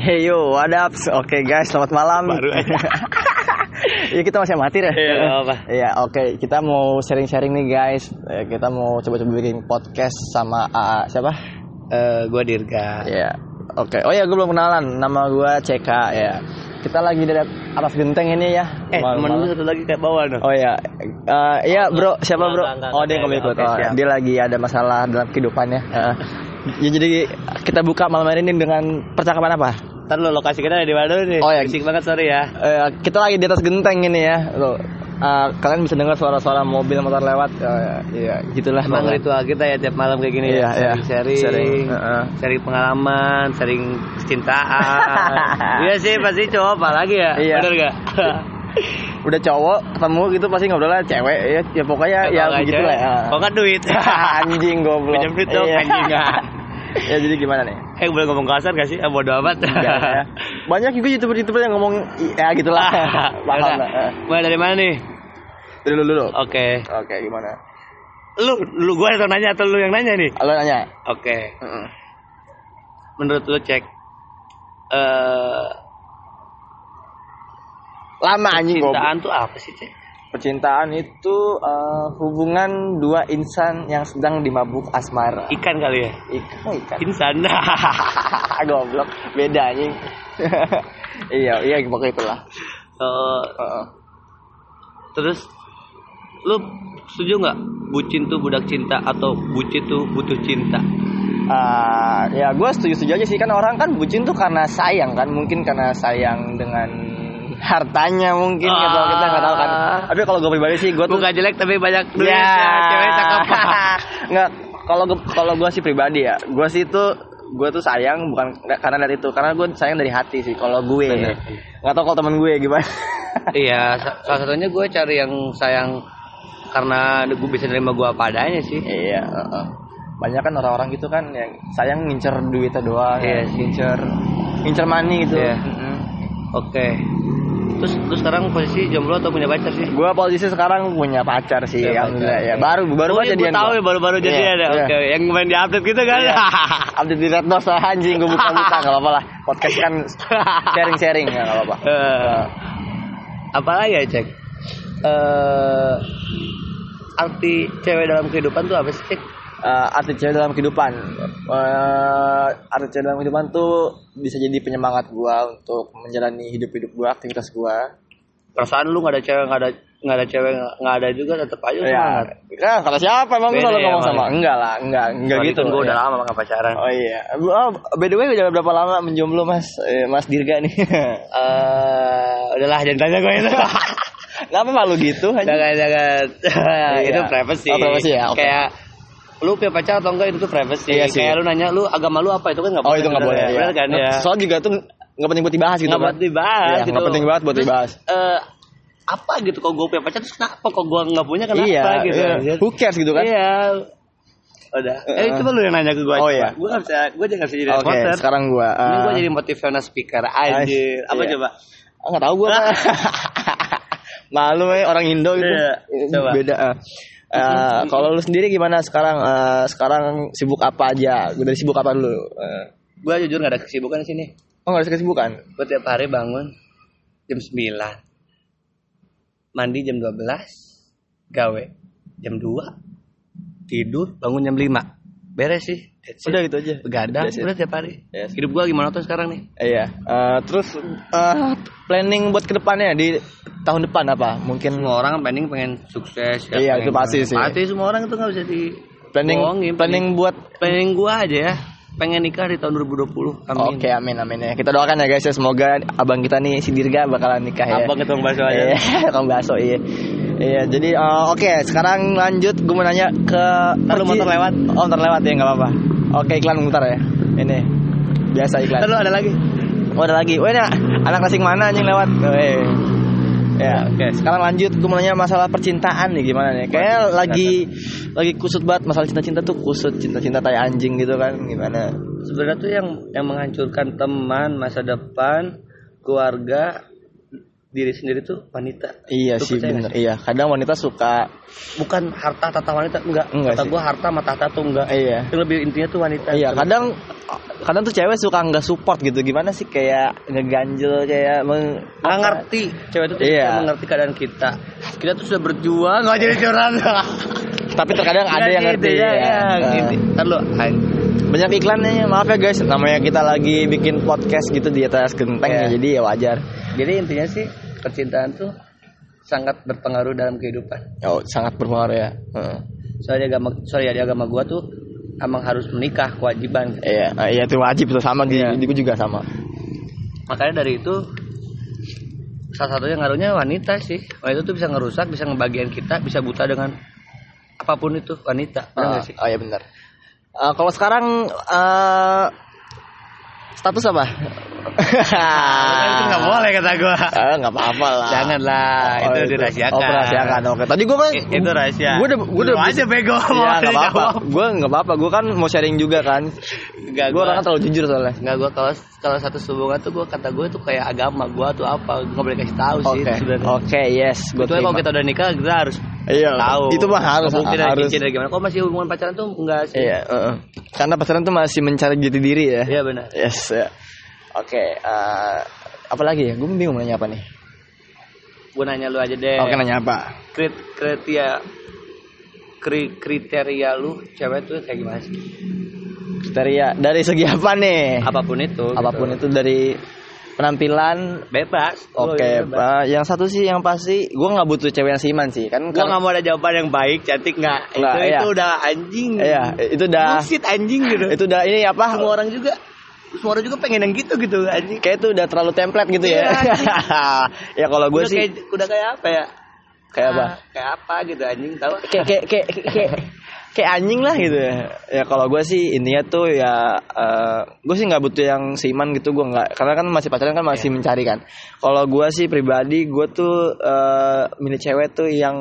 Hey yo, what up? Oke guys, selamat malam. Baru aja. ya kita masih amatir ya. Iya, apa. Iya, oke. Kita mau sharing-sharing nih guys. Eh, Kita mau coba-coba bikin podcast sama AA siapa? Eh, gua Dirga. Iya. Oke. Oh ya, gue belum kenalan. Nama gue CK ya. Kita lagi dari atas genteng ini ya. Eh, temen satu lagi kayak bawah no. Oh ya, Eh, iya bro, siapa bro? Enggak, enggak, oh dia enggak, nggak ikut. Oh, dia lagi ada masalah dalam kehidupannya. Heeh. ya jadi kita buka malam hari ini dengan percakapan apa? Ntar lu lokasi kita ada di mana nih? Oh, ya. Berisik banget sorry ya. Eh, kita lagi di atas genteng ini ya. Tuh. Eh, kalian bisa dengar suara-suara mobil motor lewat. Eh, iya, gitulah. Emang pokoknya. ritual kita ya tiap malam kayak gini Iya, ya. iya. Sharing, Sharing, heeh. sharing pengalaman, sharing kecintaan. iya sih pasti cowok apalagi ya. Iya. Bener gak? Udah cowok ketemu gitu pasti ngobrolnya cewek ya, ya pokoknya ya begitu lah. ya. Kok nggak duit? anjing goblok. Pinjam duit dong, Iya. anjing. ya jadi gimana nih? Eh boleh ngomong kasar gak sih? Ah, bodo amat. Enggak, ya. Banyak juga youtuber-youtuber yang ngomong ya gitulah. Paham lah. Eh. Mulai dari mana nih? Dari dulu dulu. Oke. Oke, gimana? Lu lu gua yang nanya atau lu yang nanya nih? Lo nanya. Oke. Heeh. Menurut lu cek eh Lama anjing cintaan tuh apa sih, Cek? Percintaan itu eh, hubungan dua insan yang sedang dimabuk asmara. Ikan kali ya? Ikan, ikan. Insan. Goblok, beda anjing. iya, iya pokoknya itulah. Eh, Heeh. terus lu setuju nggak bucin tuh budak cinta atau bucin tuh butuh cinta? Ah, ya gue setuju-setuju aja sih kan orang kan bucin tuh karena sayang kan mungkin karena sayang dengan hartanya mungkin gitu. Kita nggak tahu kan. Ah. tapi kalau gue pribadi sih gue tuh Bukan jelek tapi banyak duit ya. ya, cewek cakep. nggak kalau gue kalau gue sih pribadi ya gue sih tuh gue tuh sayang bukan nggak karena dari itu karena gue sayang dari hati sih kalau gue. Nggak tahu kalau temen gue gimana. Iya, sa- salah satunya gue cari yang sayang karena gue bisa nerima gue apa adanya sih. iya. Banyak kan orang-orang gitu kan yang sayang ngincer duitnya doang. Iya ya, ngincer. Ngincer money gitu. Iya. Oke. Terus lu sekarang posisi jomblo atau punya pacar sih? Gua posisi sekarang punya pacar sih, alhamdulillah ya. oke. Baru baru oh, aja iya, dia. tahu ya baru-baru jadi Iya, ada. iya. Oke, yang main di update gitu kan. Iya. Update di Red Nose lah anjing gue buka-buka enggak apa-apa lah. Podcast kan sharing-sharing ya enggak apa-apa. Eh, apalagi ya, Cek? Eh arti cewek dalam kehidupan tuh apa sih, Cek? Eh, arti cewek dalam kehidupan. Eh, arti cewek dalam kehidupan tuh bisa jadi penyemangat gua untuk menjalani hidup-hidup gua, aktivitas gua. Perasaan lu gak ada cewek, gak ada nggak ada cewek, nggak ada juga tetap aja Ya, semangat. ya kalau siapa emang gue Beda selalu ya, ngomong sama? Enggak lah, enggak, enggak Soalnya gitu. Gue udah ya. lama gak pacaran. Oh iya. Oh, by the way udah berapa lama menjomblo Mas eh, Mas Dirga nih? Eh, udahlah jangan tanya gue itu. Kenapa malu gitu? jangan jangan. Iya. itu privacy. Oh, privacy ya, oke. Kayak lu punya pacar atau enggak itu privacy. Iya sih. Kayak lu nanya lu agama lu apa itu kan nggak Oh boleh. itu nggak boleh. Bener ya. kan ya. Soal juga tuh nggak penting buat dibahas gitu Nggak buat dibahas Iya, gitu. nggak penting banget buat dibahas. eh, apa gitu kok gue punya pacar terus kenapa kok gue nggak punya kenapa iya, gitu. iya. Who cares gitu kan? Iya. Udah. Eh Heeh. coba lu yang nanya ke gue. Oh, iya. Gue nggak bisa. Gue jangan bisa jadi Oke, reporter. sekarang gua. Ini gue eh, jadi motivational speaker anjir. Apa iya. coba? ah, nggak tahu gua. Pak. Malu ya orang Indo gitu. Iya, coba. Beda. eh. Eh, kalau lu sendiri gimana sekarang? Eh, sekarang sibuk apa aja? Gue dari sibuk apa dulu? Eh, Gue jujur gak ada kesibukan di sini. oh nggak ada kesibukan? Gue tiap hari bangun jam 9 Mandi jam 12 Gawe jam 2 Tidur bangun jam 5 Beres sih That's. Udah gitu aja. Begadang. Udah tiap hari Yes. Hidup gue gimana tuh sekarang nih Iya. Eh, terus eh, planning buat ke depannya di tahun depan apa? Mungkin Semua orang pengen pengen sukses ya, Iya, pengen- itu pasti sih. Pasti semua orang itu gak bisa di planning bohongin. planning buat Planning gue aja ya Pengen nikah di tahun 2020 Amin Oke amin amin ya kita doakan ya guys ya semoga abang kita nih si Dirga bakalan nikah ya. Abang ketemu bakso aja Iya, Kang Baso iya. Iya, jadi eh, oke, sekarang lanjut gue mau nanya ke Ntar motor lewat. Oh, motor lewat ya, nggak apa-apa. Oke, iklan bentar ya. Ini. Biasa iklan. Ntar lu ada lagi Oh, ada lagi. Wah, anak racing mana anjing lewat? Weh. Ya, oke. Sekarang lanjut gue mau nanya masalah percintaan nih gimana nih? Kayak lagi lagi kusut banget masalah cinta-cinta tuh kusut cinta-cinta tai anjing gitu kan gimana? sebenarnya tuh yang yang menghancurkan teman masa depan keluarga diri sendiri tuh wanita. Iya Lu sih bener. Iya, kadang wanita suka bukan harta tata wanita enggak. Enggak kata gua harta sama tahta tuh enggak. Iya. yang lebih intinya tuh wanita Iya, kadang kadang tuh cewek suka nggak support gitu. Gimana sih kayak ngeganjel kayak meng, nggak ngerti. Cewek itu Iya. tidak mengerti keadaan kita. Kita tuh sudah berjuang nggak jadi curhat tapi terkadang ada yang ngerti ya, ya. ya, Nah, gitu. Ntar lu, banyak iklannya maaf ya guys namanya kita lagi bikin podcast gitu di atas genteng Iya. ya, jadi ya wajar. Jadi intinya sih percintaan tuh sangat berpengaruh dalam kehidupan. Oh sangat berpengaruh ya. Soalnya agama soalnya di agama gua tuh emang harus menikah kewajiban. Iya eh, iya itu wajib tuh sama di Iya. di gua juga sama. Makanya dari itu salah satunya ngaruhnya wanita sih. Wanita tuh bisa ngerusak bisa ngebagian kita bisa buta dengan apa pun itu wanita. Benar Ah, sih? oh iya benar Eh, kalau sekarang eh status apa itu nggak boleh kata gua Eh, nggak apa-apa lah janganlah Oh, itu dirahasiakan Oh, dirahasiakan. Oke. Tadi gue kan itu rahasia Gue udah gue udah aja bego Iya, nggak apa-apa. Gue nggak apa-apa. Gue kan mau sharing juga kan. Enggak, Gue orangnya terlalu jujur soalnya. Enggak gua kalau kalau satu hubungan tuh gua kata gue tuh kayak agama gua tuh apa gua nggak boleh kasih tahu sih Oke. Oke, yes. Gue kalau kita udah nikah kita harus Iya. tahu. Itu mah harus dari harus. cincin dari gimana. Kalau masih hubungan pacaran tuh enggak sih. Iya, heeh. Karena pacaran tuh masih mencari jati diri ya. Iya benar. Yes. Ya. Oke, eh, apa lagi ya? Gue bingung nanya apa nih. Gua nanya lu aja deh. Oke, nanya apa? Krit kriteria kri- kriteria lu cewek tuh kayak gimana sih? Kriteria dari segi apa nih? Apa pun itu. Apa pun gitu. itu dari penampilan bebas. Oke, bebas. Pak. yang satu sih yang pasti gue nggak butuh cewek yang seiman sih, kan? Karena- nggak mau ada jawaban yang baik, cantik nggak? Itu, iya. itu udah anjing. Iya, itu udah Bullshit anjing gitu. itu udah ini apa? semua orang juga semua orang juga pengen yang gitu gitu anjing. Kayak itu udah terlalu template gitu ya. Iya, ya kalau gue sih kayak udah kayak apa ya? kayak apa? Ah, kayak apa gitu anjing tahu? Kayak kayak kayak kayak kayak anjing lah gitu ya. Ya kalau gue sih intinya tuh ya gue sih nggak butuh yang seiman gitu gue nggak karena kan masih pacaran kan masih mencari kan. Kalau gue sih pribadi gue tuh eh, milih cewek tuh yang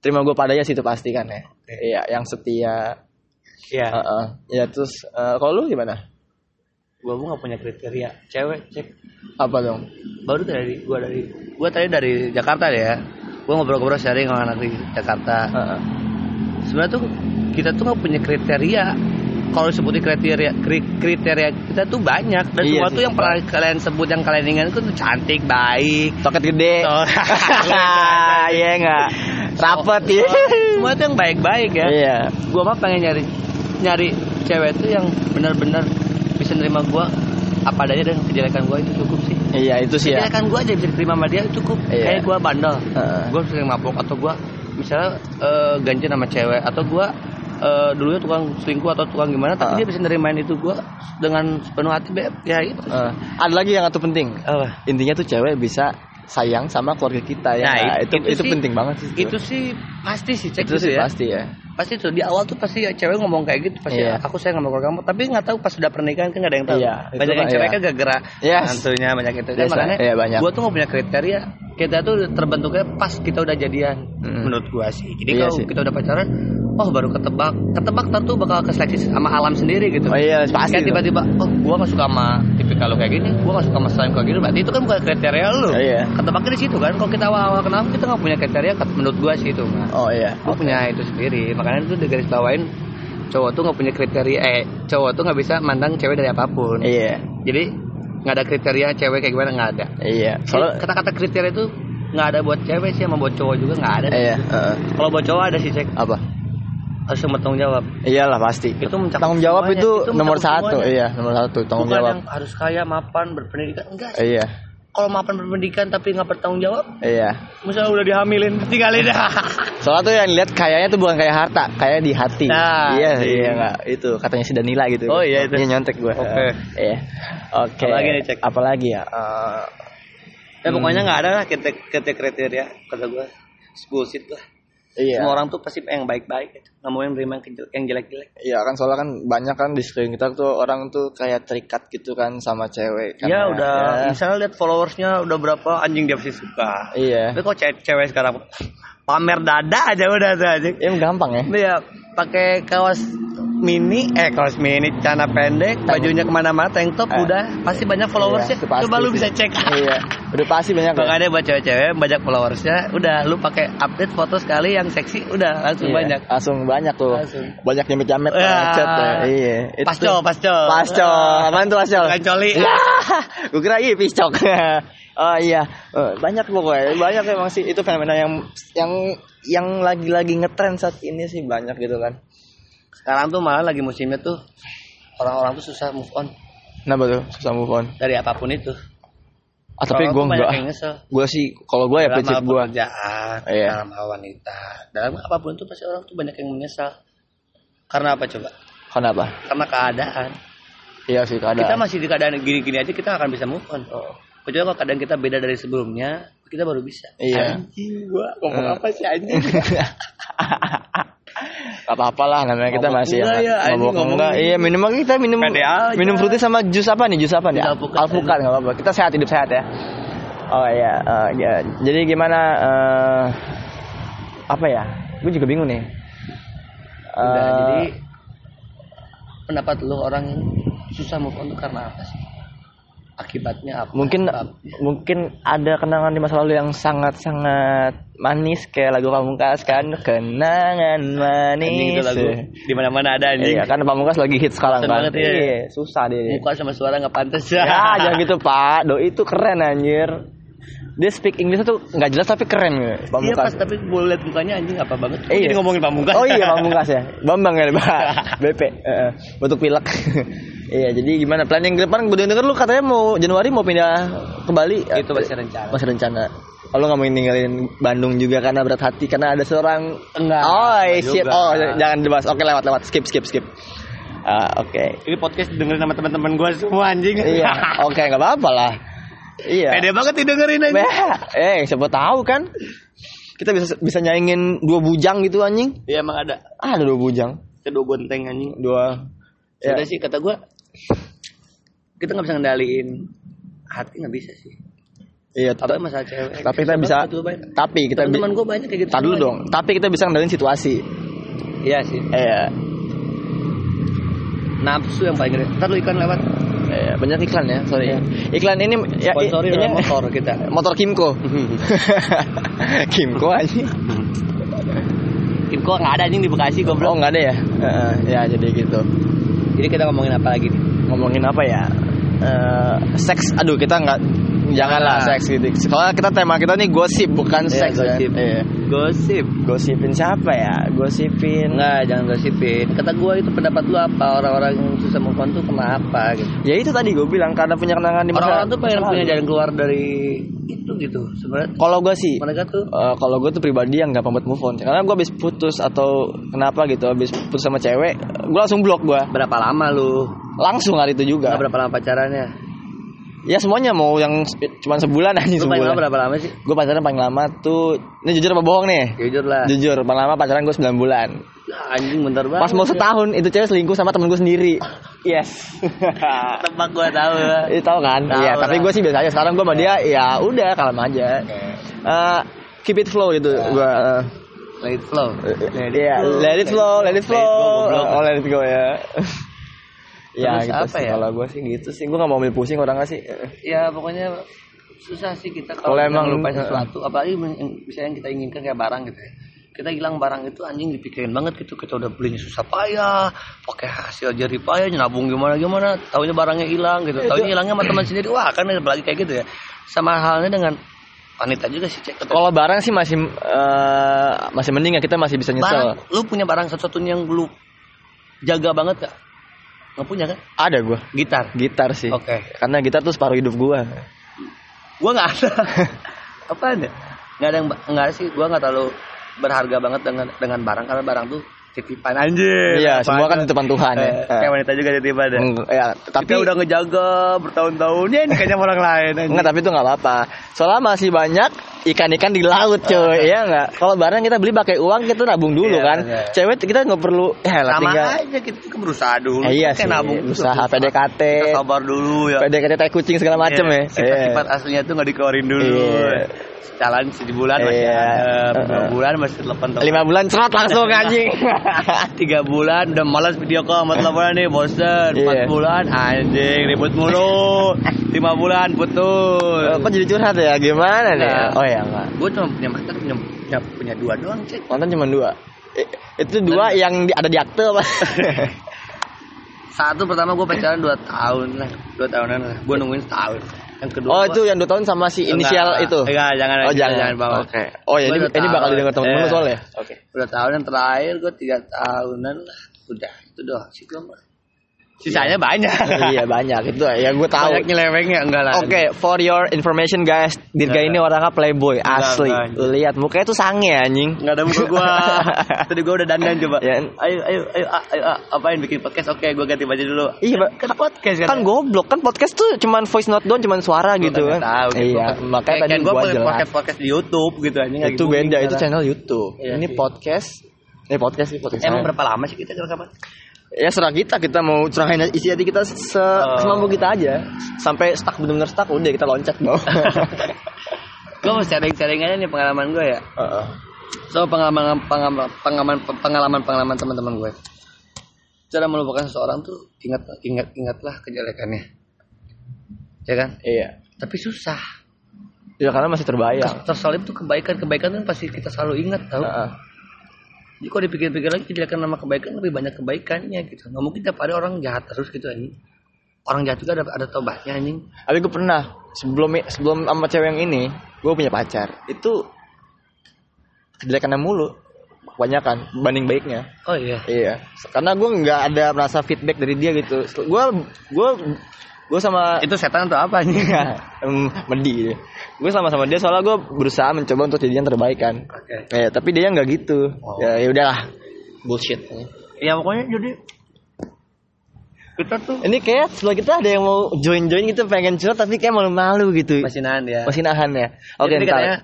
terima gue padanya sih itu pasti kan ya. Iya, yang setia. Iya. Heeh. Ya terus eh, kalau lu gimana? Gua gua nggak punya kriteria. Cewek cek. Apa dong? Baru dari gua dari gua tadi dari Jakarta deh ya. Gua ngobrol-ngobrol sharing sama anak di Jakarta. Heeh. Sebenarnya tuh kita tuh nggak punya kriteria. Kalau sebutin kriteria kri- kriteria kita tuh banyak dan Iya semua sih, tuh yang pernah kalian sebut yang kalian ingat itu tuh cantik, baik, Toket gede. Iya enggak. Rapet ya. semua itu yang baik-baik ya. Iya. gua mah pengen nyari nyari cewek tuh yang benar-benar bisa nerima gua apa adanya dan kejelekan gua itu cukup sih Iya, itu sih ya. kejelekan gua aja bisa diterima sama dia cukup Iya. kayak gua bandel Heeh. gua sering mabok atau gua misalnya eh, ganti sama cewek atau gua eh, dulunya tukang selingkuh atau tukang gimana tapi Heeh. dia bisa nerimain itu gua dengan sepenuh hati beb ya itu Eh, ada lagi yang satu penting. apa Intinya tuh cewek bisa sayang sama keluarga kita ya. Nah, Nah, itu- itu itu itu sih- penting banget sih. itu sih pasti sih cek itu gitu sih ya pasti ya. pasti tuh di awal tuh pasti cewek ngomong kayak gitu pasti Iya. aku sayang sama keluarga kamu tapi nggak tahu pas sudah pernikahan kan nggak ada yang tahu itu banyak yang mah, cewek iya. kan gak gerak Yes. hantunya banyak itu kan Biasa, makanya iya, banyak. gua tuh nggak punya kriteria kita tuh terbentuknya pas kita udah jadian Mm. menurut gua sih jadi Iya kalau sih. kita udah pacaran oh baru ketebak ketebak tentu bakal keseleksi sama alam sendiri gitu Oh iya, pasti. Kayak tiba-tiba oh gua nggak suka sama tipikal lo kayak gini gua nggak suka sama slime kayak gini berarti itu kan bukan kriteria lu Oh, iya. ketebaknya di situ kan kalau kita awal-awal kenal kita nggak punya kriteria menurut gua sih itu Oh iya. gue punya itu sendiri makanya itu di garis bawain cowok tuh nggak punya kriteria eh cowok tuh nggak bisa mandang cewek dari apa pun Iya. jadi nggak ada kriteria cewek kayak gimana nggak ada Iya. Soalnya kata-kata kriteria itu nggak ada buat cewek sih sama buat cowok juga nggak ada iya, heeh. kalau buat cowok ada sih cek apa? harus bertanggung jawab Iyalah pasti. Itu tanggung jawab semuanya. itu, Itu nomor satu, semuanya. iya nomor satu tanggung bukan jawab. yang harus kaya mapan berpendidikan enggak sih Iya, kalau mapan berpendidikan tapi nggak bertanggung jawab iya. misalnya udah dihamilin tinggalin dah Soalnya tuh yang lihat kayaknya tuh bukan kayak harta, kayak di hati. Nah, iya, iya. iya enggak. Itu katanya si Danila gitu. Oh, iya, itu. Iya nyontek gua. Oke. Iya. Oke. Apalagi nih, Cek? Apalagi ya? Eh, ya pokoknya nggak ada lah kriteria kriteria kata gue bullshit lah iya. Semua orang tuh pasti yang baik-baik gitu. Nggak mau yang menerima yang jelek-jelek. Iya kan soalnya kan banyak kan di sekeliling kita tuh orang tuh kayak terikat gitu kan sama cewek. Ya Karena- udah, ya. misalnya lihat followersnya udah berapa anjing dia pasti suka. Iya. Tapi kok cewek, cewek sekarang pamer dada aja udah tuh anjing. Em gampang ya. Dia pakai kaos mini, eh kaos mini, celana pendek, bajunya ke mana-mana, tank top, Eh. udah pasti banyak followersnya. Iya, Coba lu bisa cek. iya udah pasti banyak ya. Makanya buat cewek-cewek banyak followersnya, udah lu pakai update foto sekali yang seksi, udah langsung Iya, banyak. langsung banyak tuh Langsung. banyak jamet jamet Ya. chat ya. iya Pasco, pasco. pasco apaan tuh pasco Bukan coli. ya gue kira iya piscok oh iya Eh, banyak pokoknya banyak emang sih itu fenomena yang yang yang lagi-lagi ngetren saat ini sih banyak gitu kan Sekarang tuh malah lagi musimnya tuh orang-orang tuh susah move on kenapa tuh susah move on dari apa pun itu. ah tapi Orang gue enggak yang nyesel. gue sih kalau gue ya dalam prinsip gue pekerjaan, Iya. dalam hal wanita, dalam apa pun itu pasti orang tuh banyak yang menyesal. Karena apa coba? kenapa Karena keadaan. iya sih Kita keadaan masih di keadaan gini-gini aja kita akan bisa move on. Oh. Kecuali kalau keadaan kita beda dari sebelumnya, kita baru bisa. Iya. Anjing gua ngomong Eh. apa sih anjing? Gak apa-apa lah namanya kita Mabok masih enggak ya, anjing mabok ngomong enggak. Iya minum kita minum aja. minum fruity sama jus apa nih jus apa nih alpukat. alpukat nggak apa-apa kita sehat hidup sehat ya oh iya eh, ya. jadi gimana eh, apa ya gue juga bingung nih Udah, Eh, jadi pendapat lu orang susah move on tuh karena apa sih? Akibatnya apa? mungkin Apa? mungkin ada kenangan di masa lalu yang sangat sangat manis kayak lagu pamungkas kan kenangan Anjing manis itu lagu di mana-mana ada anjing. iya kan pamungkas lagi hit sekarang Bosan kan banget ya. iya susah dia Muka sama suara nggak pantas ya jangan gitu pak doi itu keren anjir dia speak English tuh nggak jelas tapi keren ya Iya pas pamungkas tapi gue liat mukanya anjing apa banget. Kok Iya. Ngomongin pamungkas. oh iya pamungkas ya bambang ya pak BP Heeh. batuk pilek iya jadi gimana planning ke depan gue denger lu katanya mau Januari mau pindah ke Bali Itu masih rencana. masih rencana Oh, lu nggak mau ninggalin Bandung juga karena berat hati karena ada seorang Enggak. oh enggak shit juga. oh jangan dibahas oke lewat lewat skip skip skip Ah, oke Ini podcast dengerin sama teman-teman gue semua anjing. iya oke nggak apa-apa lah iya Pede banget didengerin. Bah, eh siapa tahu kan kita bisa bisa nyaingin dua bujang gitu anjing Iya emang ada. ada dua bujang Kedua gonteng anjing. dua Ya. ya. sih kata gue kita nggak bisa ngendaliin hati nggak bisa sih. iya Apa masalah cewek? tapi kita bisa tapi kita Teman-teman gue banyak kayak gitu. Dulu dong tapi kita bisa ngendalin situasi. Iya sih. iya Nafsu yang paling gede. Ntar lu iklan lewat. Iya, banyak iklan ya sorry. Iklan ini ya Sponsori ini motor kita. motor Kimco. Kimco aja. Kimco nggak ada anjing di Bekasi oh goblok. nggak ada ya? Heeh, ya jadi gitu. Jadi kita ngomongin apa lagi nih? ngomongin apa ya? Eh, seks aduh kita nggak janganlah Jangan. seks gitu soalnya kita tema kita nih gosip bukan Iya, seks ya. gosip. Iya. Gosip. gosipin siapa ya gosipin Enggak, jangan gosipin. Kata gue itu pendapat lu apa? Orang-orang yang susah move on tuh kenapa gitu? ya itu tadi gue bilang karena punya kenangan di masa Orang-orang tuh pengen punya jalan keluar dari itu gitu. Sebenarnya kalau gue sih mereka tuh eh, kalau gue tuh pribadi yang gampang buat move on karena gue habis putus atau kenapa gitu habis putus sama cewek gue langsung blok gue berapa lama lu? langsung hari itu juga Nggak berapa lama pacarannya? Ya semuanya mau yang cuma sebulan aja Lu paling lama sebulan berapa lama sih? gue pacaran paling lama tuh ini jujur apa bohong nih Jujur lah. jujur paling lama pacaran gue 9 bulan anjing bentar banget. pas mau setahun itu cewek selingkuh sama temen gue sendiri yes tebak gua tahu. itu tau kan Tahu iya lah. tapi gue sih biasa aja sekarang gue sama dia ya udah kalem aja Eh, keep it flow gitu gue Let it flow. Iya, let it flow, let it Let it go, flow. goblok. Oh, let it go ya. Ya Terus gitu apa sih ya? kalau gue sih gitu sih. Gue gak mau ambil pusing orangnya sih? Ya pokoknya susah sih kita Kalau emang- ngelupain sesuatu apalagi yang bisa yang kita inginkan kayak barang gitu ya. Kita hilang barang itu anjing dipikirin banget gitu. Kita udah belinya susah payah pakai hasil jerih payah nabung gimana gimana. Tahunya barangnya hilang gitu. Itu- tahunya hilangnya sama teman sendiri. Wah kan apalagi kayak gitu ya. Sama halnya dengan wanita juga sih cek. Kalau barang sih masih eh, masih mending ya. Kita masih bisa nyesel. Barang lu punya barang satu-satunya yang lu jaga banget gak nggak punya kan? Ada gue gitar. Gitar sih. Oke. Karena gitar tuh separuh hidup gue gua nggak ada. Apa ada nggak ada yang nggak ada sih. Gua nggak terlalu berharga banget dengan dengan barang. Karena barang tuh titipan. Anjir. Iya Apa semua kan aja. titipan Tuhan ya. Eh, kayak wanita juga titipan ya? Ya tapi tapi udah ngejaga bertahun-tahun. Ya ini kayaknya orang lain. Enggak, tapi itu nggak apa-apa. Soalnya masih banyak ikan-ikan di laut coy Iya nggak kalau barang kita beli pakai uang kita nabung dulu Iya, kan cewek kita nggak perlu ya lah Sama tinggal aja kita berusaha dulu. Eh, iya sih, nabung usaha. PDKT. Kita sabar dulu ya. PDKT tai kucing segala macem Iya, ya Sifat-sifat aslinya tuh nggak dikeluarin dulu. Jalan sebulan masih Heeh. bulan masih telepon lima bulan cerot langsung anjing Tiga bulan udah malas video call sama teleponan nih bosen. Empat bulan anjing ribut mulu. Lima bulan putus. Kok jadi curhat ya gimana nih oh ya enggak Gue cuma punya mantan punya, punya, punya dua doang cek. mantan cuma dua Eh, itu dua yang di- ada di akte apa Satu pertama gue pacaran dua tahun lah, dua tahunan lah. Gue nungguin setahun. Yang kedua oh gua- itu yang dua tahun sama si inisial Enggak, itu Enggak, jangan oh jangan, jangan bawa. oke oh ya Gua ini, udah ini bakal didengar teman-teman Iya. soalnya oke Udah tahun yang terakhir gue tiga tahunan lah. Udah itu doang sih gue Sisanya banyak. iya banyak itu ya gue tahu Banyak nyelewengnya enggak lah. Oke, for your information guys, Dirga ini orangnya playboy Enggak, asli. enggak. Lu lihat mukanya tuh sange anjing. Enggak ada muka gua. Tadi gua udah dandan coba. Ya. Ayo ayo ayo ayo apain bikin podcast? Oke, gua ganti baju dulu. Iya, Pak. kan podcast Kan goblok kan podcast tuh cuman voice note doang, cuman suara gitu kan. Tahu, gitu. Iya, makanya tadi gua gua jelas. podcast podcast di YouTube gitu anjing Itu beda, itu sekarang. channel YouTube. Iya Ini podcast. Eh podcast sih podcast. Emang berapa lama sih kita rekaman? Ya serah kita, kita mau curahin isi hati kita se Oh. semampu kita aja. Sampai stuck bener-bener stuck udah kita loncat bawah. Gua mau sharing-sharing aja nih pengalaman gua ya. So pengalaman pengalaman pengalaman pengalaman pengalaman teman-teman gue. Cara melupakan seseorang tuh ingat ingat ingatlah kejelekannya. Ya kan? Iya. Tapi susah. Ya karena masih terbayang. Tersalib tuh kebaikan-kebaikan tuh pasti kita selalu ingat tau. Heeh. Jadi kalau dipikir-pikir lagi kejelekan nama kebaikan lebih banyak kebaikannya gitu. Nggak mungkin tiap hari orang jahat terus gitu anjing. Orang jahat juga ada ada tobatnya anjing. Tapi gue pernah sebelum sebelum sama cewek yang ini, gue punya pacar. Itu kejelekannya mulu, kebanyakan banding baiknya. Oh iya. Iya, karena gue nggak ada merasa feedback dari dia gitu. Gue gue gue sama Itu setan atau apa anjing? Em, medi gue sama sama dia soalnya gue berusaha mencoba untuk jadi yang terbaik kan Oke. ya tapi dia nggak gitu Oh. ya ya udahlah bullshit Ya pokoknya jadi kita tuh ini kayak sebelah kita ada yang mau join join gitu pengen curhat tapi kayak malu-malu gitu masih nahan ya. masih nahan ya oke Jadi ntar katanya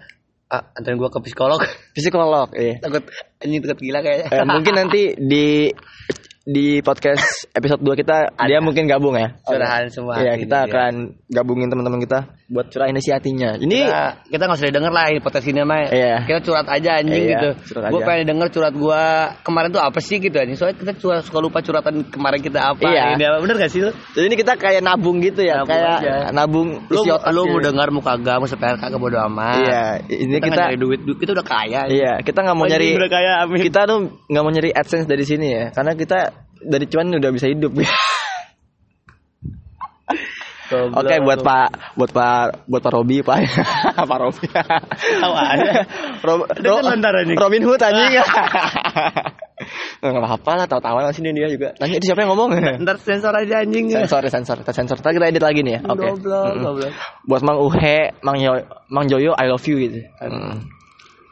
ah, anterin gua ke psikolog. psikolog iya takut anjing takut gila kayaknya. Eh, mungkin nanti di di podcast episode 2 kita dia mungkin gabung ya. Curahan semua Iya, kita dia. akan gabungin teman-teman kita buat curahin isi hatinya. Ini kita kita nggak usah didengar lah ini podcast ini mah. Iya. Kita curhat aja anjing Iya, gitu. Gue pengen denger curhat gua kemarin tuh apa sih gitu anjing. Soalnya kita curhat, suka lupa curhatan kemarin kita apa. Iya. Ini apa bener gak sih lu? jadi ini kita kayak nabung gitu ya, Nabung kayak aja. nabung Lu, isi otak lu mau dengar muka gak mau seper kagak bodo amat. Iya, ini Kita, kita, nyari duit, duit kita udah kaya. iya, kita nggak mau nyari udah kaya amin. kita tuh nggak mau nyari AdSense dari sini ya, karena kita dari cuan udah bisa hidup. Goblok. Oke buat Pak buat Pak buat Pak Robi Pak Pak Robi Tahu aja. Rob, Dia kan. Robin Hood anjing nggak apa-apa lah tahu-tahu lah sini dia juga nanya itu siapa yang ngomong Ntar sensor aja anjing. sensor sensor kita sensor Ntar kita edit lagi nih ya oke Goblok, Mm-mm. goblok. buat Mang Uhe Mang Yo Mang Joyo I love you gitu Mm.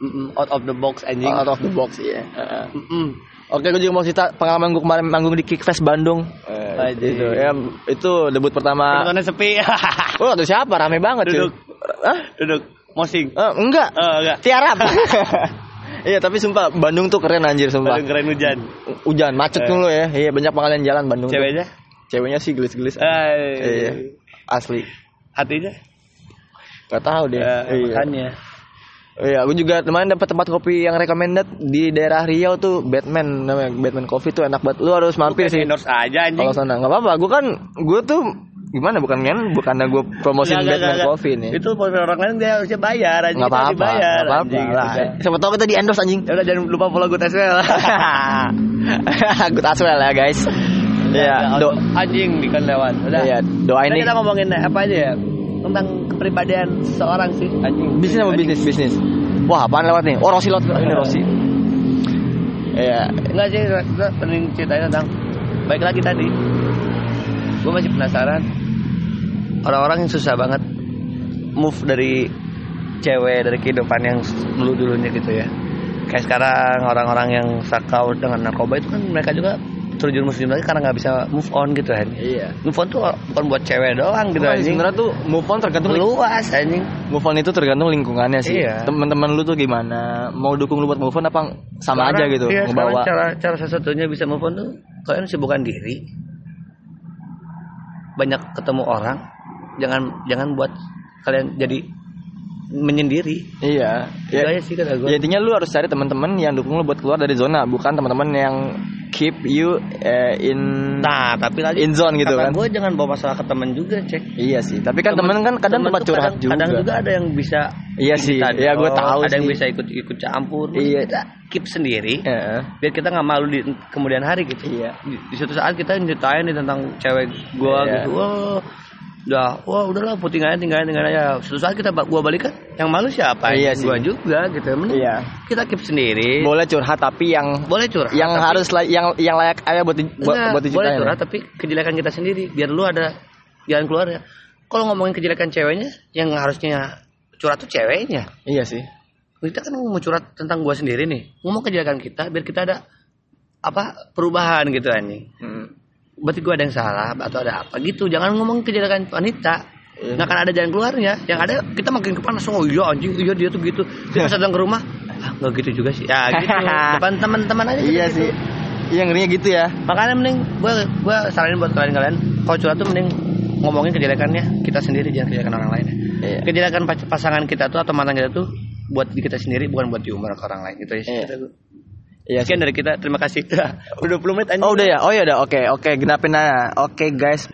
Mm-mm, Out of the box anjing. out of the box ya Mm-mm. Oke, gue juga mau cerita pengalaman gue kemarin manggung di Kickfest Bandung. Eh, itu, ya, itu debut pertama. Penontonnya sepi. Oh, ada siapa? Rame banget cuy. Duduk. Hah? Duduk. Mosing. Eh, enggak. Oh, enggak. Tiarap. Iya, tapi sumpah Bandung tuh keren anjir sumpah. Baru keren hujan. Hujan, macet Eh. dulu ya. Iya, banyak pengalian jalan Bandung. tuh. Ceweknya? Ceweknya sih gelis-gelis. Eh, Iya. Asli. Hatinya? Gak tahu deh. Eh, iya. Makanya. Iya, aku juga kemarin dapat tempat kopi yang recommended di daerah Riau tuh Batman namanya Batman Coffee tuh enak banget. Lu harus mampir sih. Endorse aja anjing. Kalau sana nggak apa-apa, gue kan gue tuh gimana bukan kan bukannya gue nggak, Batman nggak. Coffee nih. Itu orang lain dia harusnya bayar anjing. Nggak Kita apa-apa, dibayar, nggak apa-apa anjing. lah. Siapa tahu kita di endorse anjing. Ya udah jangan lupa follow good as well. Good as well ya guys. Iya, do, anjing kan lewat. Udah. iya doain nih. kita ngomongin apa aja ya? Tentang kepribadian seorang sih anjing. Bisnis apa bisnis bisnis? Wah, apaan lewat nih? Oh, Rossi lewat. Ini Rossi. Iya, Enggak sih, kita penting ceritanya tentang baik lagi tadi. Gue masih penasaran orang-orang yang susah banget move dari cewek dari kehidupan yang dulu dulunya gitu ya. Kayak sekarang orang-orang yang sakau dengan narkoba itu kan mereka juga terjun musim lagi karena nggak bisa move on gitu kan Iya. move on tuh bukan buat cewek doang gitu anjing sebenarnya tuh move on tergantung luas anjing move on itu tergantung lingkungannya sih. Iya. Teman-teman lu tuh gimana? Mau dukung lu buat move on apa sama aja Sekarang- gitu iya, ngebawa. cara cara satu-satunya bisa move on tuh kalian sibukkan diri banyak ketemu orang jangan jangan buat kalian jadi menyendiri Iya. itu Ya, aja sih kata gue ya intinya lu harus cari teman-teman yang dukung lu buat keluar dari zona, bukan teman-teman yang keep you eh, in nah tapi lagi in zone gitu kan. gue jangan bawa masalah ke temen juga cek Iya sih, tapi kan temen, kan kadang temen tempat curhat kadang, juga. kadang juga ada yang bisa Iya sih, kita iya gue tahu ada yang sih. bisa ikut ikut campur Iya. kita keep sendiri Heeh. biar kita nggak malu di kemudian hari gitu Iya. di, di suatu saat kita nyeritain nih tentang cewek gua Iya. gitu wah udah wah udahlah putih tinggalin tinggalin tinggalin aja suatu saat kita gua balikan yang malu siapa Iya sih. gua juga gitu Mending Iya. kita keep sendiri Boleh curhat tapi yang boleh curhat yang tapi- harus la- yang yang layak aja buat Enggak, buat boleh diceritain. curhat tapi kejelekan kita sendiri biar lu ada jalan keluar ya kalau ngomongin kejelekan ceweknya yang harusnya curhat tuh ceweknya Iya sih. kita kan mau curhat tentang gua sendiri nih ngomong kejelekan kita biar kita ada apa perubahan gitu anjing Hmm. berarti gua ada yang salah atau ada apa gitu jangan ngomong kejelekan wanita Iya. nggak akan ada jalan keluarnya yang ada kita makin kepanas oh iya anjing iya dia tuh gitu kita pas datang ke rumah ah nggak gitu juga sih ya gitu depan teman-teman aja Iya gitu. sih. Iya ngerinya gitu ya. makanya mending gua gua saranin buat kalian kalian kalau curhat tuh mending ngomongin kejelekannya kita sendiri jangan kejelekan orang lain Iya. kejelekan pasangan kita tuh atau mantan kita tuh buat kita sendiri bukan buat diumbar ke orang lain gitu ya Iya. Iya sekian dari kita terima kasih udah 20 menit anjing Oh udah ya. Oh ya udah. Oke oke genapin aja. Oke guys.